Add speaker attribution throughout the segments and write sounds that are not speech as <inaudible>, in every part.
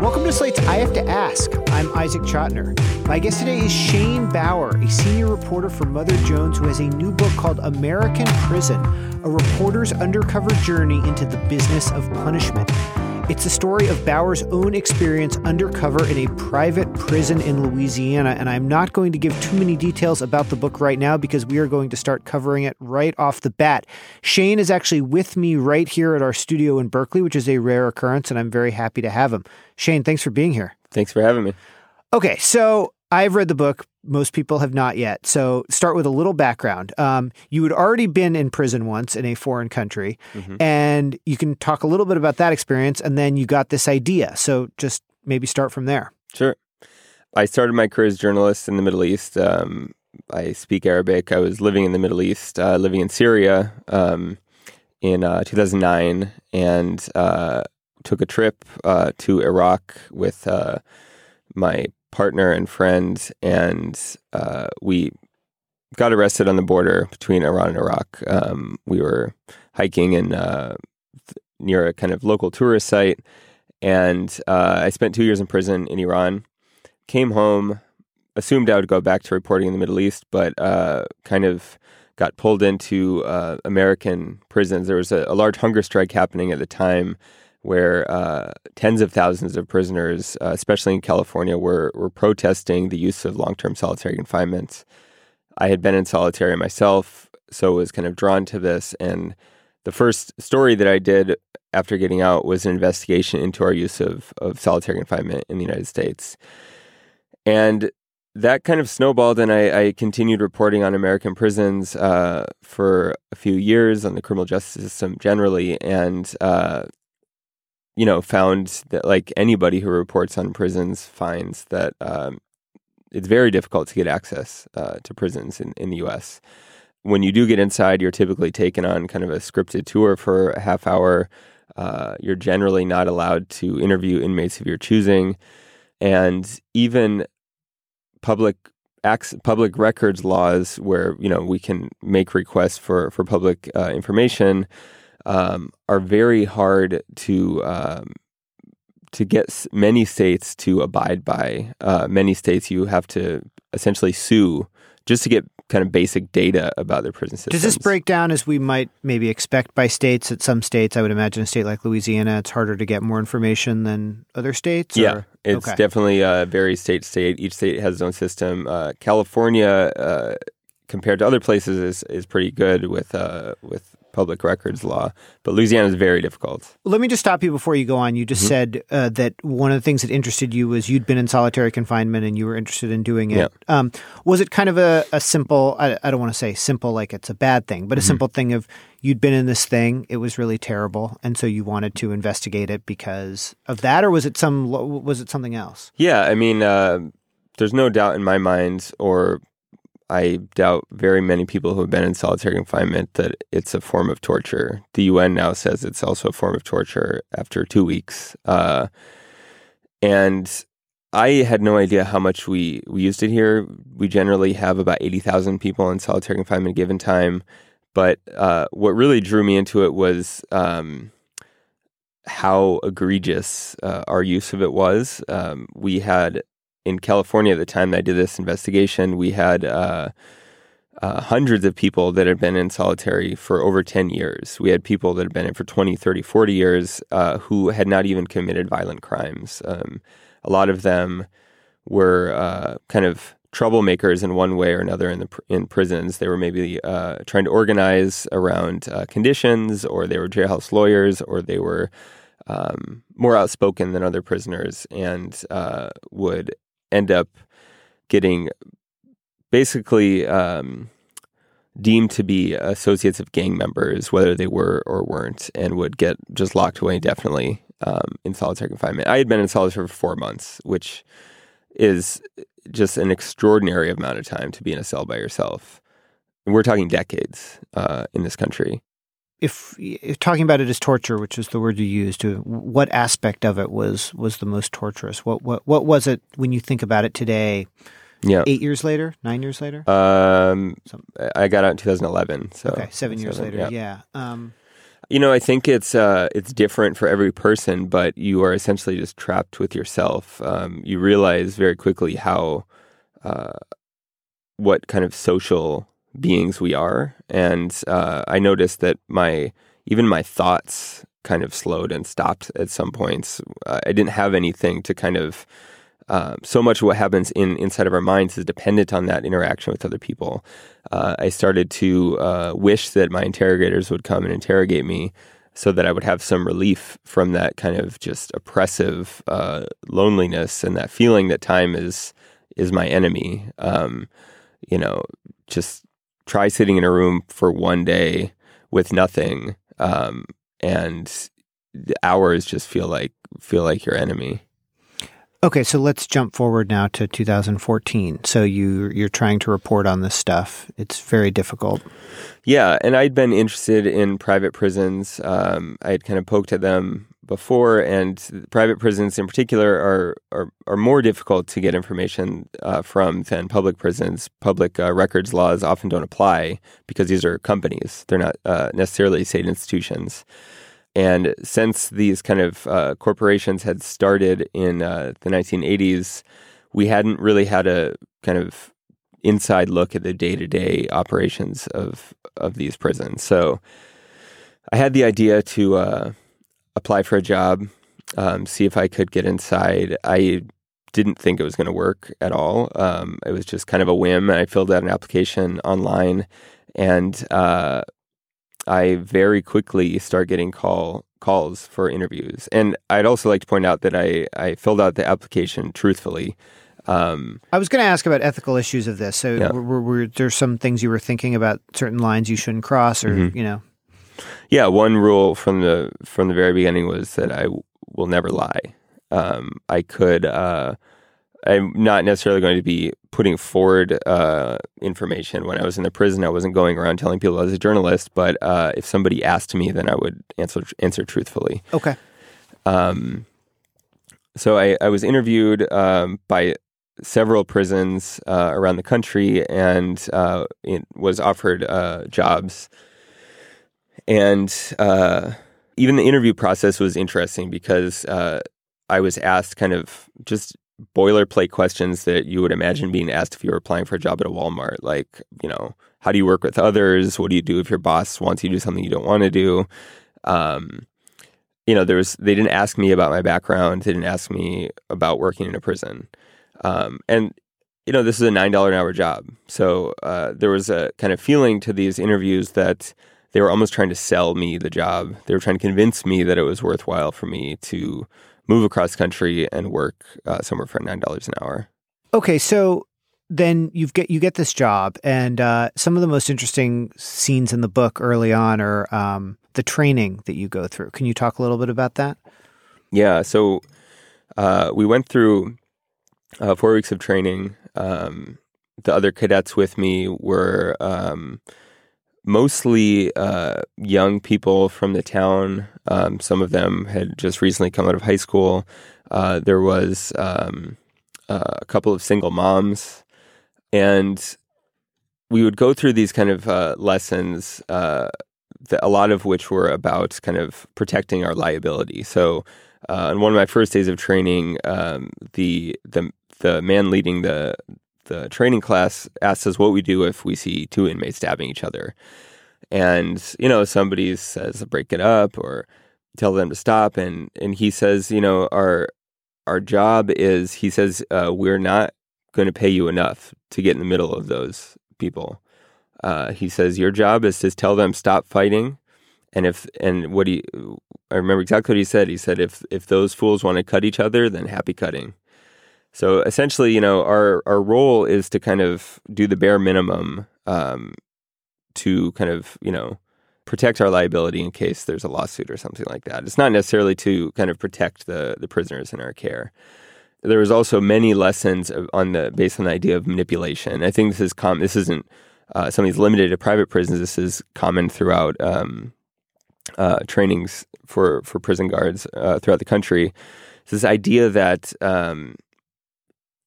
Speaker 1: Welcome to Slate's I Have to Ask. I'm Isaac Chotiner. My guest today is Shane Bauer, a senior reporter for Mother Jones who has a new book called American Prison A Reporter's Undercover Journey into the Business of Punishment. It's the story of Bauer's own experience undercover in a private prison in Louisiana, and I'm not going to give too many details about the book right now because we are going to start covering it right off the bat. Shane is actually with me right here at our studio in Berkeley, which is a rare occurrence, and I'm very happy to have him. Shane, thanks for being here.
Speaker 2: Thanks for having me.
Speaker 1: Okay, so I've read the book. Most people have not yet. So, start with a little background. Um, you had already been in prison once in a foreign country, mm-hmm. and you can talk a little bit about that experience. And then you got this idea. So, just maybe start from there.
Speaker 2: Sure. I started my career as a journalist in the Middle East. Um, I speak Arabic. I was living in the Middle East, uh, living in Syria um, in uh, 2009, and uh, took a trip uh, to Iraq with uh, my partner and friend, and uh, we got arrested on the border between Iran and Iraq. Um, we were hiking in uh, near a kind of local tourist site, and uh, I spent two years in prison in Iran. Came home, assumed I would go back to reporting in the Middle East, but uh, kind of got pulled into uh, American prisons. There was a, a large hunger strike happening at the time where uh, tens of thousands of prisoners, uh, especially in California, were were protesting the use of long term solitary confinement. I had been in solitary myself, so was kind of drawn to this. And the first story that I did after getting out was an investigation into our use of of solitary confinement in the United States, and that kind of snowballed, and I, I continued reporting on American prisons uh, for a few years on the criminal justice system generally, and uh, you know, found that like anybody who reports on prisons finds that um, it's very difficult to get access uh, to prisons in, in the U.S. When you do get inside, you're typically taken on kind of a scripted tour for a half hour. Uh, you're generally not allowed to interview inmates of your choosing, and even public acts, public records laws, where you know we can make requests for for public uh, information um, are very hard to um, to get many states to abide by. Uh, many states you have to essentially sue just to get kind of basic data about their prison systems.
Speaker 1: Does this break down as we might maybe expect by states? At some states, I would imagine a state like Louisiana, it's harder to get more information than other states.
Speaker 2: Or? Yeah, it's okay. definitely a very state state. Each state has its own system. Uh, California. Uh, compared to other places is, is pretty good with uh, with public records law. But Louisiana is very difficult.
Speaker 1: Let me just stop you before you go on. You just mm-hmm. said uh, that one of the things that interested you was you'd been in solitary confinement and you were interested in doing it. Yeah. Um, was it kind of a, a simple, I, I don't want to say simple like it's a bad thing, but a mm-hmm. simple thing of you'd been in this thing, it was really terrible, and so you wanted to investigate it because of that, or was it some was it something else?
Speaker 2: Yeah, I mean, uh, there's no doubt in my mind, or I doubt very many people who have been in solitary confinement that it's a form of torture. The UN now says it's also a form of torture after two weeks. Uh, and I had no idea how much we, we used it here. We generally have about 80,000 people in solitary confinement a given time. But uh, what really drew me into it was um, how egregious uh, our use of it was. Um, we had in California at the time that I did this investigation, we had uh, uh, hundreds of people that had been in solitary for over 10 years. We had people that had been in for 20, 30, 40 years uh, who had not even committed violent crimes. Um, a lot of them were uh, kind of troublemakers in one way or another in the in prisons. They were maybe uh, trying to organize around uh, conditions, or they were jailhouse lawyers, or they were um, more outspoken than other prisoners and uh, would end up getting basically um, deemed to be associates of gang members, whether they were or weren't, and would get just locked away indefinitely um, in solitary confinement. I had been in solitary for four months, which is just an extraordinary amount of time to be in a cell by yourself. And we're talking decades uh, in this country
Speaker 1: if, if, talking about it as torture, which is the word you used, what aspect of it was was the most torturous? What what what was it when you think about it today? Yeah, eight years later, nine years later.
Speaker 2: Um, I got out in 2011. So
Speaker 1: okay, seven years seven, later. Yeah. yeah. Um,
Speaker 2: You know, I think it's uh, it's different for every person, but you are essentially just trapped with yourself. Um, you realize very quickly how uh, what kind of social beings we are, and uh, I noticed that my even my thoughts kind of slowed and stopped at some points. Uh, I didn't have anything to kind of uh, so much of what happens in inside of our minds is dependent on that interaction with other people. Uh, I started to uh, wish that my interrogators would come and interrogate me, so that I would have some relief from that kind of just oppressive uh, loneliness and that feeling that time is is my enemy. Um, you know, just try sitting in a room for one day with nothing, um, and the hours just feel like feel like your enemy.
Speaker 1: Okay, so let's jump forward now to 2014. So you you're trying to report on this stuff. It's very difficult.
Speaker 2: Yeah, and I'd been interested in private prisons. Um, I had kind of poked at them before, and private prisons in particular are are, are more difficult to get information uh, from than public prisons. Public uh, records laws often don't apply because these are companies; they're not uh, necessarily state institutions. And since these kind of uh, corporations had started in uh, the 1980s, we hadn't really had a kind of inside look at the day to day operations of of these prisons. So I had the idea to uh, apply for a job, um, see if I could get inside. I didn't think it was going to work at all. Um, it was just kind of a whim. I filled out an application online, and uh, I very quickly start getting call calls for interviews. And I'd also like to point out that I, I filled out the application truthfully.
Speaker 1: Um, I was going to ask about ethical issues of this. So, yeah. were, were, there some things you were thinking about, certain lines you shouldn't cross, or mm-hmm. you know?
Speaker 2: Yeah, one rule from the from the very beginning was that I w- will never lie. Um, I could uh, I'm not necessarily going to be putting forward uh, information. When I was in the prison, I wasn't going around telling people I was a journalist. But uh, if somebody asked me, then I would answer answer truthfully.
Speaker 1: Okay. Um,
Speaker 2: so I, I was interviewed um, by several prisons uh, around the country and uh, was offered uh, jobs. And uh, even the interview process was interesting because I was asked kind of just boilerplate questions that you would imagine being asked if you were applying for a job at a Walmart. Like, you know, how do you work with others? What do you do if your boss wants you to do something you don't want to do? Um, you know, there was they didn't ask me about my background. They didn't ask me about working in a prison. Um, and you know, this is a nine dollar an hour job, so uh, there was a kind of feeling to these interviews that they were almost trying to sell me the job. They were trying to convince me that it was worthwhile for me to move across country and work uh, somewhere for nine dollars an hour.
Speaker 1: Okay, so then you get you get this job, and uh, some of the most interesting scenes in the book early on are um, the training that you go through. Can you talk a little bit about that?
Speaker 2: Yeah, so uh, we went through uh, four weeks of training. Um, the other cadets with me were um, mostly uh, young people from the town. Um, some of them had just recently come out of high school. Uh, there was um, uh, a couple of single moms, and we would go through these kind of uh, lessons. Uh, that, a lot of which were about kind of protecting our liability. So, uh, on one of my first days of training, um, the the the man leading the the training class asks us what we do if we see two inmates stabbing each other. And, you know, somebody says break it up or tell them to stop. And, and he says, you know, our, our job is, he says, uh, we're not going to pay you enough to get in the middle of those people. Uh, he says, your job is to tell them stop fighting. And if, and what he, I remember exactly what he said. He said, if, if those fools want to cut each other, then happy cutting. So essentially, you know, our our role is to kind of do the bare minimum um, to kind of you know protect our liability in case there's a lawsuit or something like that. It's not necessarily to kind of protect the the prisoners in our care. There was also many lessons on the based on the idea of manipulation. I think this is common. This isn't uh, something limited to private prisons. This is common throughout um, uh, trainings for for prison guards uh, throughout the country. It's this idea that um,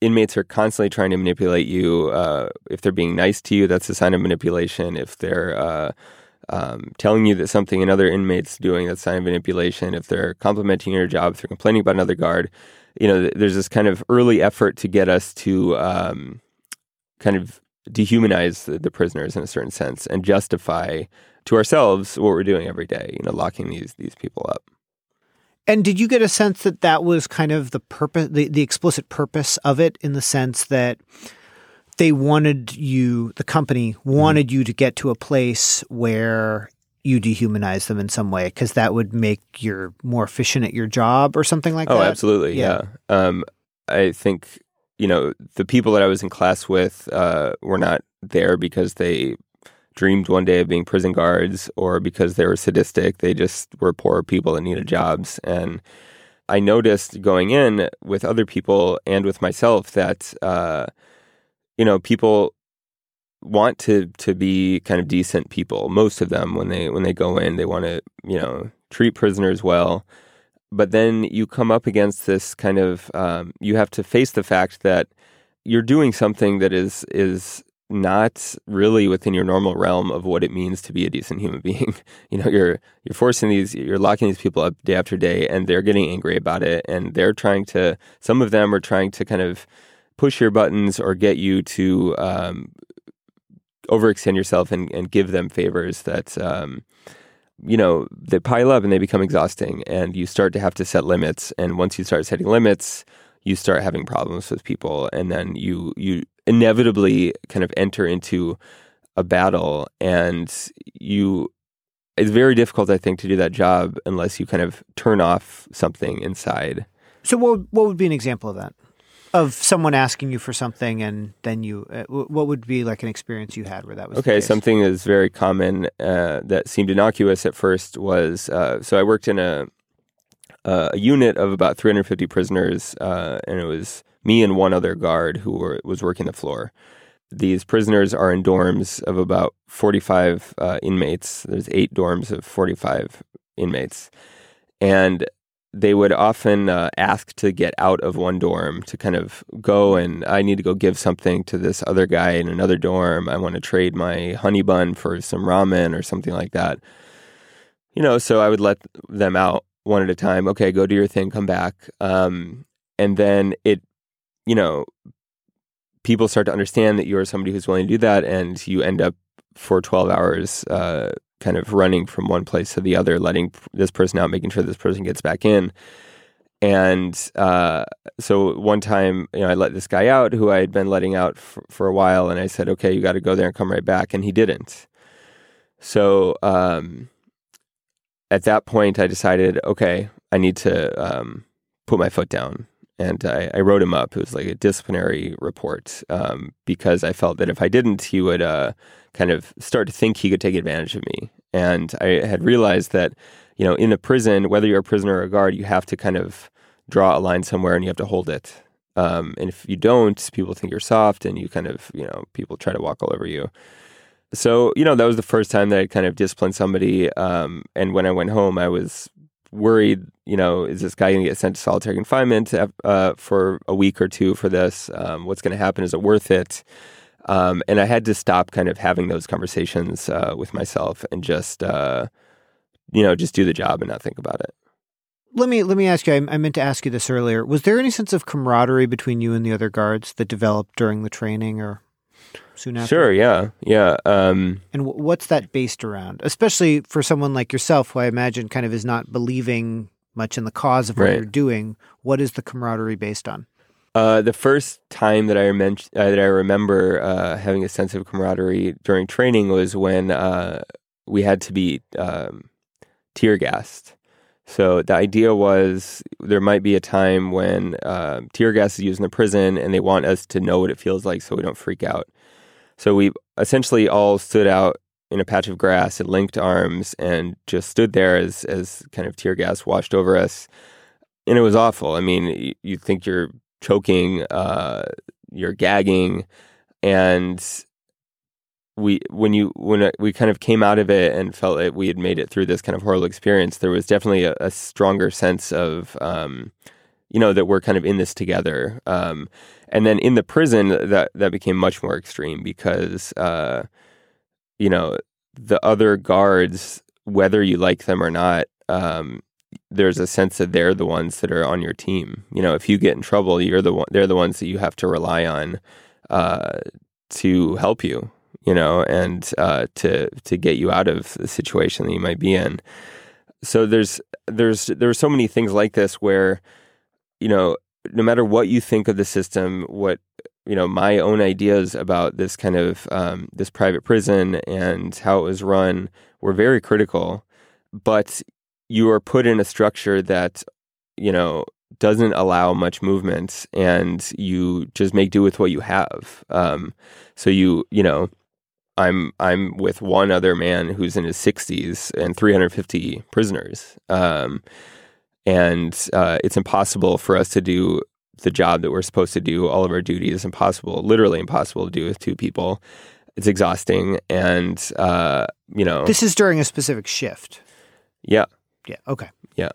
Speaker 2: inmates are constantly trying to manipulate you. Uh, if they're being nice to you, that's a sign of manipulation. If they're uh, um, telling you that something another inmate's doing that's a sign of manipulation, if they're complimenting your job, if they're complaining about another guard, you know, there's this kind of early effort to get us to um, kind of dehumanize the, the, prisoners in a certain sense and justify to ourselves what we're doing every day, you know, locking these these people up.
Speaker 1: And did you get a sense that that was kind of the purpose, the, the explicit purpose of it, in the sense that they wanted you, the company wanted mm-hmm. you to get to a place where you dehumanize them in some way because that would make you more efficient at your job or something like
Speaker 2: oh,
Speaker 1: that?
Speaker 2: Oh, absolutely. Yeah. yeah. Um, I think, you know, the people that I was in class with uh, were not there because they dreamed one day of being prison guards or because they were sadistic. They just were poor people that needed jobs. And I noticed going in with other people and with myself that, uh, you know, people want to to be kind of decent people. Most of them, when they when they go in, they want to you know treat prisoners well. But then you come up against this kind of um, you have to face the fact that you're doing something that is is not really within your normal realm of what it means to be a decent human <laughs> being. you know, you're you're forcing these, you're locking these people up day after day, and they're getting angry about it, and they're trying to. Some of them are trying to kind of push your buttons or get you to um, overextend yourself and, and give them favors that um, you know they pile up and they become exhausting and you start to have to set limits and once you start setting limits you start having problems with people and then you you inevitably kind of enter into a battle and you it's very difficult i think to do that job unless you kind of turn off something inside.
Speaker 1: So what what would be an example of that? Of someone asking you for something and then you uh, what would be like an experience you had where that was
Speaker 2: okay something that's very common uh, that seemed innocuous at first was uh, so i worked in a a unit of about 350 prisoners uh, and it was me and one other guard who were, was working the floor these prisoners are in dorms of about 45 uh, inmates there's eight dorms of 45 inmates and they would often uh, ask to get out of one dorm to kind of go and I need to go give something to this other guy in another dorm. I want to trade my honey bun for some ramen or something like that. You know, so I would let them out one at a time. Okay, go do your thing, come back. Um, and then it, you know, people start to understand that you're somebody who's willing to do that and you end up for 12 hours uh, kind of running from one place to the other, letting this person out, making sure this person gets back in. And uh, so one time, you know, I let this guy out who I had been letting out for, for a while, and I said, "Okay, you got to go there and come right back," and he didn't. So um, at that point, I decided, okay, I need to um, put my foot down, and I, I, wrote him up. It was like a disciplinary report um, because I felt that if I didn't, he would uh, kind of start to think he could take advantage of me. And I had realized that, you know, in a prison, whether you're a prisoner or a guard, you have to kind of draw a line somewhere and you have to hold it. Um, and if you don't, people think you're soft and you kind of, you know, people try to walk all over you. So, you know, that was the first time that I kind of disciplined somebody. Um, and when I went home, I was worried, you know, is this guy going to get sent to solitary confinement uh, for a week or two for this? Um, what's going to happen? Is it worth it? Um, and I had to stop kind of having those conversations uh, with myself and just, uh, you know, just do the job and not think about it.
Speaker 1: Let me let me ask you. I, I, meant to ask you this earlier. Was there any sense of camaraderie between you and the other guards that developed during the training or soon after?
Speaker 2: Sure. Yeah. Yeah. Um,
Speaker 1: and w- what's that based around? Especially for someone like yourself, who I imagine kind of is not believing much in the cause of what right. you're doing. What is the camaraderie based on?
Speaker 2: Uh, the first time that I, uh, that I remember uh, having a sense of camaraderie during training was when uh, we had to be um, tear gassed. So the idea was there might be a time when um, tear gas is used in the prison and they want us to know what it feels like so we don't freak out. So we essentially all stood out in a patch of grass and linked arms and just stood there as, as kind of tear gas washed over us. And it was awful. I mean, you think you're choking, uh, you're gagging, and we when you when we kind of came out of it and felt that we had made it through this kind of horrible experience, there was definitely a, a stronger sense of um, you know that we're kind of in this together. Um, and then in the prison, that that became much more extreme because uh, you know the other guards, whether you like them or not, um, there's a sense that they're the ones that are on your team. You know, if you get in trouble, you're the one. They're the ones that you have to rely on uh, to help you. You know, and uh, to to get you out of the situation that you might be in. So there's there's there are so many things like this where, you know, no matter what you think of the system, what you know, my own ideas about this kind of um, this private prison and how it was run were very critical. But you are put in a structure that you know doesn't allow much movement and you just make do with what you have um, so you you know i'm i'm with one other man who's in his 60s and 350 prisoners um, and uh, it's impossible for us to do the job that we're supposed to do all of our duty is impossible literally impossible to do with two people it's exhausting and uh, you know
Speaker 1: This is during a specific shift.
Speaker 2: yeah
Speaker 1: Yeah. Okay. Yeah.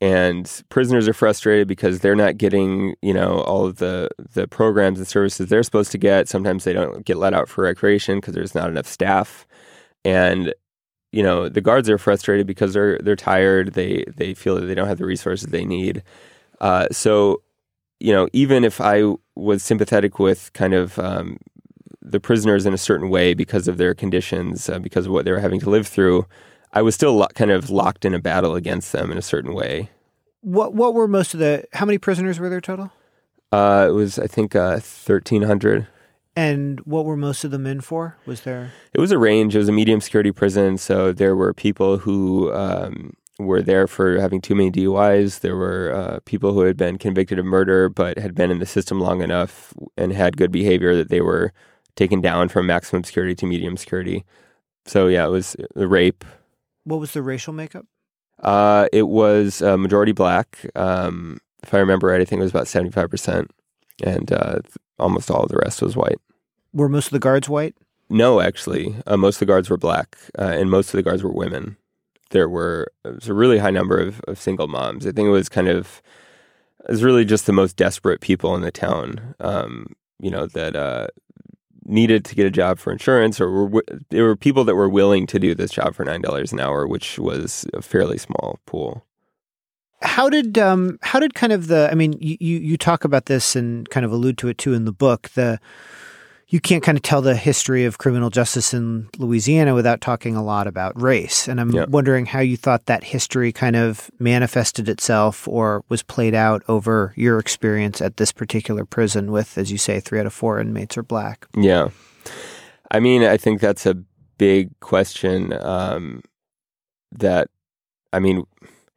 Speaker 2: And prisoners are frustrated because they're not getting you know all of the the programs and services they're supposed to get sometimes they don't get let out for recreation because there's not enough staff and you know the guards are frustrated because they're they're tired they they feel that they don't have the resources they need uh, so you know even if i was sympathetic with kind of um, the prisoners in a certain way because of their conditions uh, because of what they were having to live through I was still lo- kind of locked in a battle against them in a certain way.
Speaker 1: What what were most of the how many prisoners were there total?
Speaker 2: Uh, it was, I think, uh, 1,300.
Speaker 1: And what were most of them in for? Was there
Speaker 2: It was a range. It was a medium security prison. So there were people who um, were there for having too many DUIs. There were uh, people who had been convicted of murder but had been in the system long enough and had good behavior that they were taken down from maximum security to medium security. So yeah, it was the rape.
Speaker 1: what was the racial makeup?
Speaker 2: Uh, it was uh, majority black. Um, if I remember right, I think it was about 75%. And uh, almost all of the rest was white.
Speaker 1: Were most of the guards white?
Speaker 2: No, actually, uh, most of the guards were black, uh, and most of the guards were women. There were it was a really high number of, of single moms. I think it was kind of it was really just the most desperate people in the town. Um, you know that uh, needed to get a job for insurance, or were, there were people that were willing to do this job for nine dollars an hour, which was a fairly small pool.
Speaker 1: How did um how did kind of the I mean you you, talk about this and kind of allude to it too in the book the you can't kind of tell the history of criminal justice in Louisiana without talking a lot about race and I'm wondering how you thought that history kind of manifested itself or was played out over your experience at this particular prison with as you say 3 out of 4 inmates are black.
Speaker 2: Yeah. I mean, I think that's a big question um, that, I mean,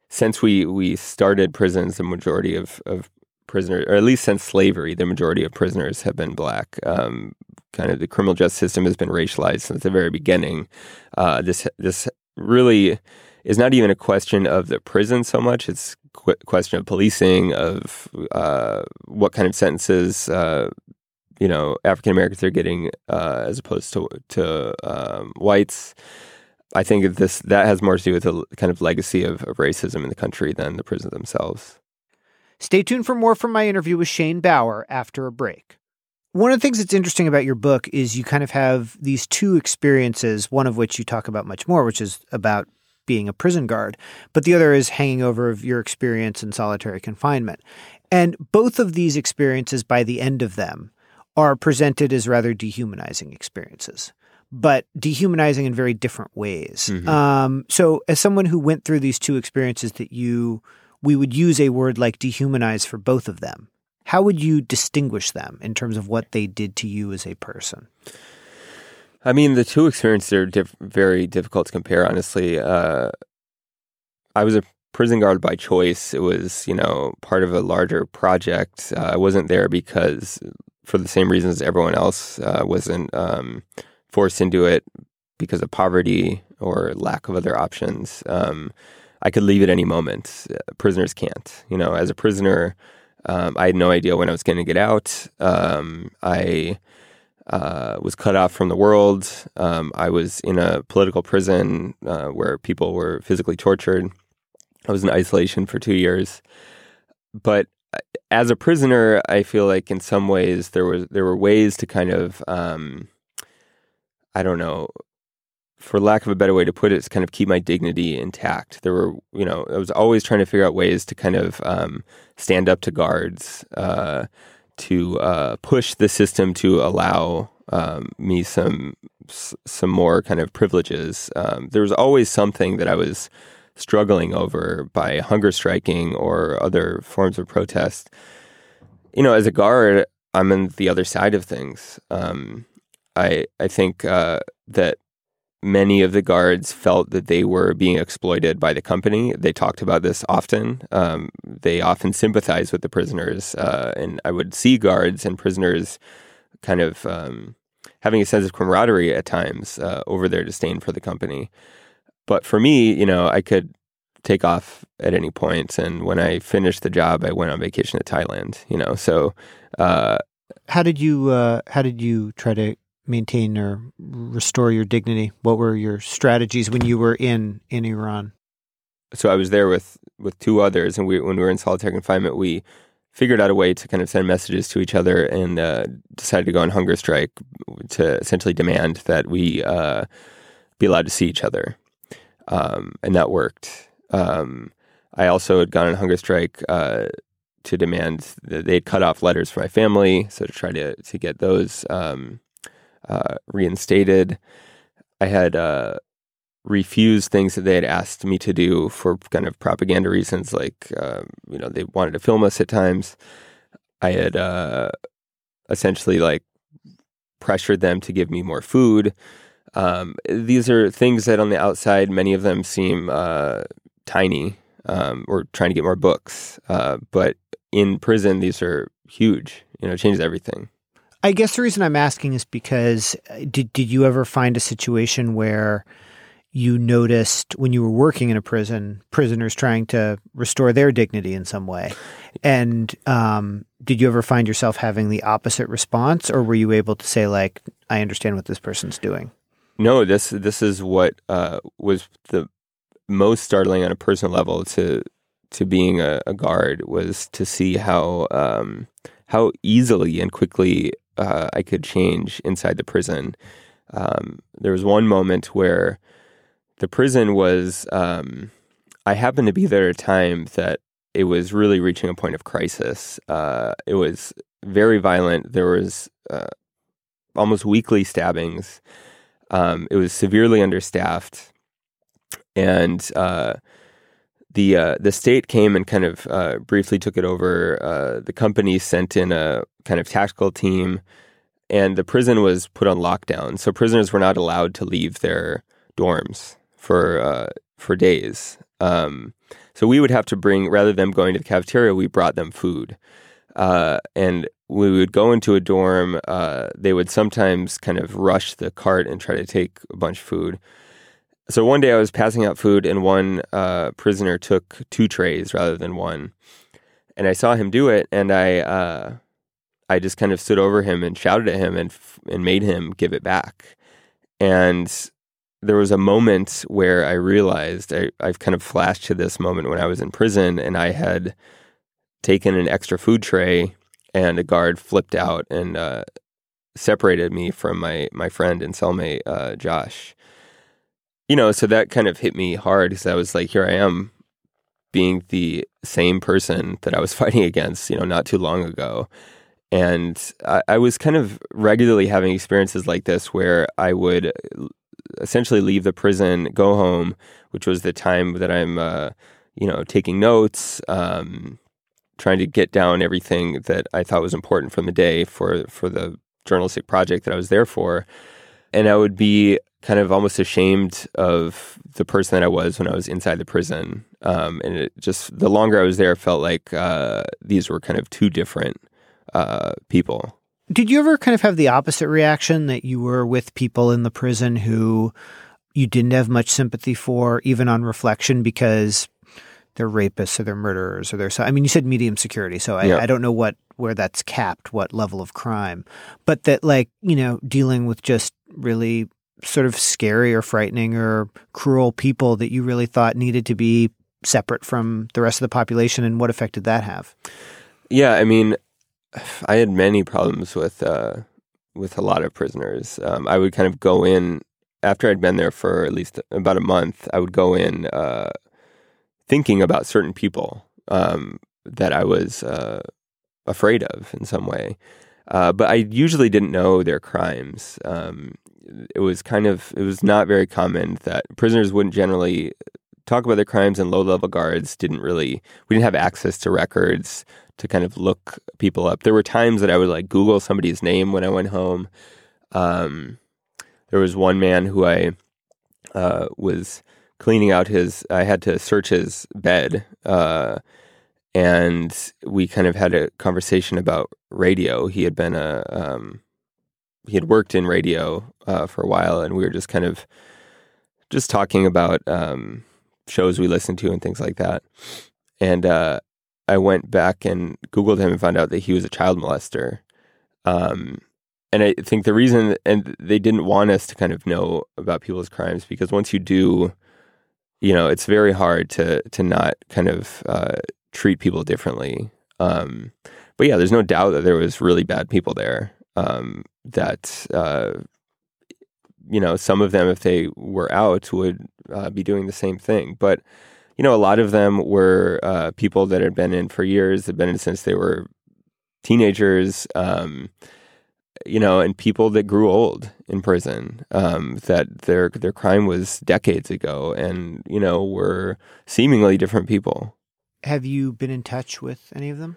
Speaker 2: since we, we started prisons, the majority of, of prisoners, or at least since slavery, the majority of prisoners have been black. Um, kind of the criminal justice system has been racialized since the very beginning. Uh, this, this really is not even a question of the prison so much. It's a question of policing, of uh, what kind of sentences uh, you know African Americans are getting uh, as opposed to to um, whites. I think this that has more to do with the kind of legacy of, of racism in the country than the prisons themselves.
Speaker 1: Stay tuned for more from my interview with Shane Bauer after a break. One of the things that's interesting about your book is you kind of have these two experiences, one of which you talk about much more, which is about being a prison guard, but the other is hanging over of your experience in solitary confinement. And both of these experiences, by the end of them, are presented as rather dehumanizing experiences, but dehumanizing in very different ways.
Speaker 2: Mhm.
Speaker 1: Um, so, as someone who went through these two experiences that you we would use a word like dehumanize for both of them. How would you distinguish them in terms of what they did to you as a person?
Speaker 2: I mean, the two experiences are diff- very difficult to compare. Honestly, uh, I was a prison guard by choice. It was you know part of a larger project. Uh, I wasn't there because for the same reasons everyone else uh, wasn't um, forced into it because of poverty or lack of other options. Um, I could leave at any moment. Prisoners can't. You know, as a prisoner, um, I had no idea when I was going to get out. Um, I uh, was cut off from the world. Um, I was in a political prison uh, where people were physically tortured. I was in isolation for two years. But uh, as a prisoner, I feel like in some ways there was there were ways to kind of um, I don't know for lack of a better way to put it, to kind of keep my dignity intact. There were, you know, I was always trying to figure out ways to kind of um, stand up to guards, uh, to uh, push the system to allow um, me some some more kind of privileges. Um, there was always something that I was struggling over by hunger striking or other forms of protest. You know, as a guard, I'm on the other side of things. Um, I I think uh, that many of the guards felt that they were being exploited by the company. They talked about this often. Um, they often sympathized with the prisoners, uh, and I would see guards and prisoners kind of um, having a sense of camaraderie at times uh, over their disdain for the company. But for me, you know, I could take off at any point, and when I finished the job, I went on vacation to Thailand. You know, so. Uh,
Speaker 1: how did you uh, how did you try to maintain or restore your dignity? What were your strategies when you were in in Iran?
Speaker 2: So I was there with with two others, and we when we were in solitary confinement, we figured out a way to kind of send messages to each other and uh, decided to go on hunger strike to essentially demand that we uh, be allowed to see each other, um, and that worked. Um, I also had gone on hunger strike uh, to demand that they'd cut off letters for my family, so to try to to get those um, uh, reinstated. I had uh, refused things that they had asked me to do for kind of propaganda reasons, like uh, you know they wanted to film us at times. I had uh, essentially like pressured them to give me more food. Um, these are things that on the outside, many of them seem uh, tiny. Um, or trying to get more books, uh, but in prison, these are huge. You know, changes everything.
Speaker 1: I guess the reason I'm asking is because uh, did did you ever find a situation where you noticed when you were working in a prison, prisoners trying to restore their dignity in some way, and um, did you ever find yourself having the opposite response, or were you able to say like, "I understand what this person's doing"?
Speaker 2: No, this this is what uh, was the most startling on a personal level to to being a, a guard was to see how um, how easily and quickly uh, I could change inside the prison. Um, there was one moment where the prison was, um, I happened to be there at a time that it was really reaching a point of crisis. Uh, it was very violent. There was uh, almost weekly stabbings. Um, it was severely understaffed, and uh, the uh, the state came and kind of uh, briefly took it over. Uh, the company sent in a kind of tactical team, and the prison was put on lockdown. So prisoners were not allowed to leave their dorms for uh, for days. Um, so we would have to bring rather than going to the cafeteria, we brought them food, uh, and we would go into a dorm. Uh, they would sometimes kind of rush the cart and try to take a bunch of food so one day I was passing out food, and one uh, prisoner took two trays rather than one, and I saw him do it, and I uh, I just kind of stood over him and shouted at him and and made him give it back, and there was a moment where I realized I, I've kind of flashed to this moment when I was in prison and I had taken an extra food tray and a guard flipped out and uh, separated me from my my friend and cellmate uh, Josh you know, so that kind of hit me hard because I was like, here I am being the same person that I was <laughs> fighting against, you know, not too long ago. And I, I, was kind of regularly having experiences like this where I would essentially leave the prison, go home, which was the time that I'm, uh, you know, taking notes, um, trying to get down everything that I thought was important from the day for for the journalistic project that I was there for. And I would be kind of almost ashamed of the person that I was when I was inside the prison. Um, and it just, the longer I was there, felt like uh, these were kind of two different uh, people.
Speaker 1: Did you ever kind of have the opposite reaction that you were with people in the prison who you didn't have much sympathy for, even on reflection, because they're rapists or they're murderers or they're so I mean you said medium security so I, yeah. I, don't know what where that's capped what level of crime but that like you know dealing with just really sort of scary or frightening or cruel people that you really thought needed to be separate from the rest of the population and what effect did that have
Speaker 2: yeah i mean i had many problems with uh, with a lot of prisoners um, i would kind of go in after I'd been there for at least about a month, I would go in uh, thinking about certain people um, that I was uh, afraid of in some way. Uh, but I usually didn't know their crimes. Um, it was kind of it was not very common that prisoners wouldn't generally talk about their crimes, and low level guards didn't really. We didn't have access to records to kind of look people up. There were times that I would like Google somebody's name when I went home. Um, there was one man who I uh, was cleaning out his. I had to search his bed. Uh, and we kind of had a conversation about radio. He had been a um, he had worked in radio uh, for a while, and we were just kind of just talking about um, shows we listened to and things like that. And uh, I went back and Googled him and found out that he was a child molester. Um, and I think the reason, and they didn't want us to kind of know about people's crimes because once you do, you know, it's very hard to to not kind of uh, treat people differently. Um, but yeah, there's no doubt that there was really bad people there. Um, that uh, you know, some of them, if they were out, would uh, be doing the same thing. But you know, a lot of them were uh, people that had been in for years, had been in since they were teenagers. Um, you know, and people that grew old in prison, um, that their their crime was decades ago, and you know, were seemingly different people.
Speaker 1: Have you been in touch with any of them?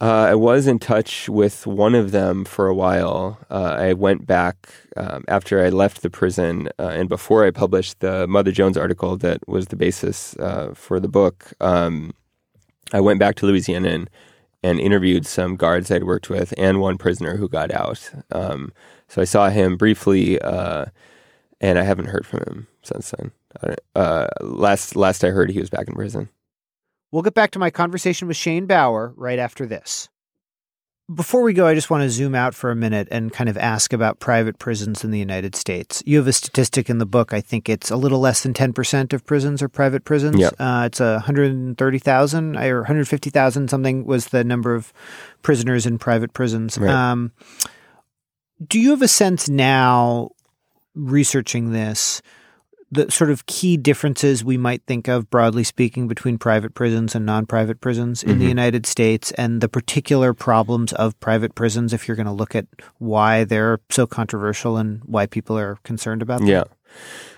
Speaker 2: Uh, I was in touch with one of them for a while. Uh, I went back um, after I left the prison uh, and before I published the Mother Jones article that was the basis uh, for the book. Um, I went back to Louisiana and, and, interviewed some guards I'd worked with and one prisoner who got out. Um, so I saw him briefly, uh, and I haven't heard from him since then. Uh, last last I heard, he was back in prison.
Speaker 1: We'll get back to my conversation with Shane Bauer right after this. Before we go, I just want to zoom out for a minute and kind of ask about private prisons in the United States. You have a statistic in the book. I think it's a little less than 10% of prisons are private prisons.
Speaker 2: Yep.
Speaker 1: Uh, it's a 130,000 or 150,000 something was the number of prisoners in private prisons.
Speaker 2: Right. Um,
Speaker 1: do you have a sense now, researching this, the sort of key differences we might think of, broadly speaking, between private prisons and non private prisons in mm-hmm. the United States and the particular problems of private prisons, if you're going to look at why they're so controversial and why people are concerned about them?
Speaker 2: Yeah.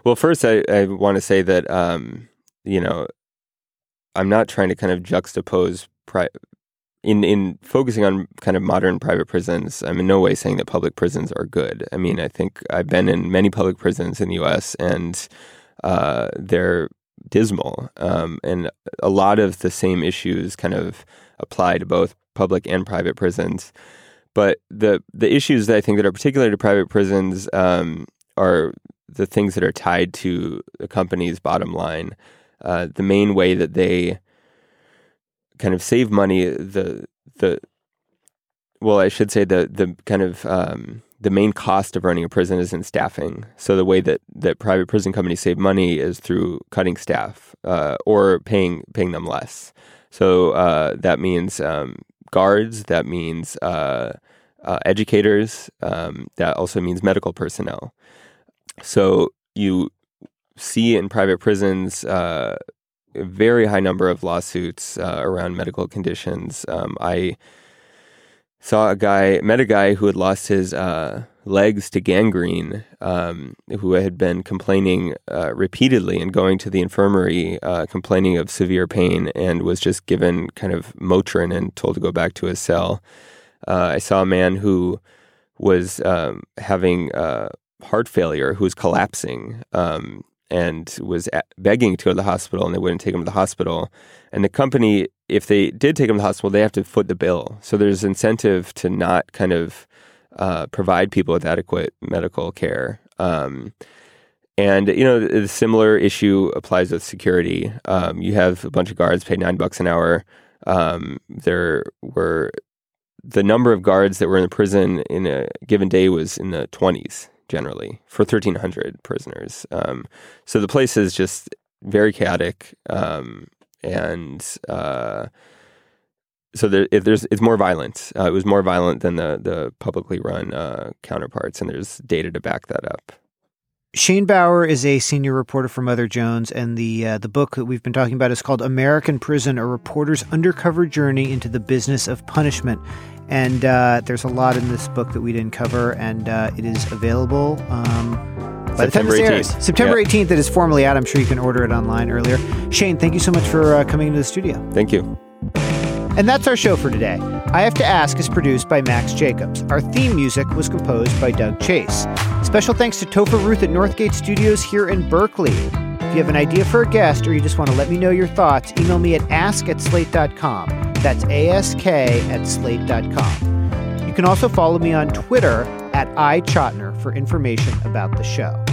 Speaker 2: Well, first, I, I want to say that, um, you know, I'm not trying to kind of juxtapose pri- in in focusing on kind of modern private prisons, I'm in no way saying that public prisons are good. I mean, I think I've been in many public prisons in the U.S. and uh, they're dismal, um, and a lot of the same issues kind of apply to both public and private prisons. But the the issues that I think that are particular to private prisons um, are the things that are tied to the company's bottom line. Uh, the main way that they kind of save money, the the well, I should say the the kind of um, the main cost of running a prison is in staffing. So the way that, that private prison companies save money is through cutting staff uh, or paying paying them less. So uh, that means um, guards. That means uh, uh educators. Um, that also means medical personnel. So you see in private prisons uh, a very high number of lawsuits uh, around medical conditions. Um, I saw a guy, met a guy who had lost his uh, legs to gangrene, um, who had been complaining uh, repeatedly and going to the infirmary, uh, complaining of severe pain, and was just given kind of Motrin and told to go back to his cell. Uh, I saw a man who was um, having uh, heart failure, who was collapsing. Um, and was begging to go to the hospital, and they wouldn't take him to the hospital. And the company, if they did take him to the hospital, they have to foot the bill. So there's incentive to not kind of uh, provide people with adequate medical care. Um, and you know, the similar issue applies with security. Um, you have a bunch of guards paid nine bucks an hour. Um, there were the number of guards that were in the prison in a given day was in the twenties generally for 1,300 prisoners. Um, so the place is just very chaotic, um, and uh, so there, there's it's more violent. Uh, it was more violent than the the publicly run uh, counterparts, and there's data to back that up.
Speaker 1: Shane Bauer is a senior reporter for Mother Jones, and the uh, the book that we've been talking about is called "American Prison: A Reporter's Undercover Journey into the Business of Punishment." And uh, there's a lot in this book that we didn't cover, and uh, it is available. Um, by
Speaker 2: September
Speaker 1: the time this
Speaker 2: 18th.
Speaker 1: airs. September
Speaker 2: Yeah.
Speaker 1: 18th, it is formally out. I'm sure you can order it online earlier. Shane, thank you so much for uh, coming into the studio.
Speaker 2: Thank you.
Speaker 1: And that's our show for today. I Have to Ask is produced by Max Jacobs. Our theme music was composed by Doug Chase. Special thanks to Topher Ruth at Northgate Studios here in Berkeley. If you have an idea for a guest or you just want to let me know your thoughts, email me at ask at slate.com. That's ask at slate.com. You can also follow me on Twitter at IChotiner for information about the show.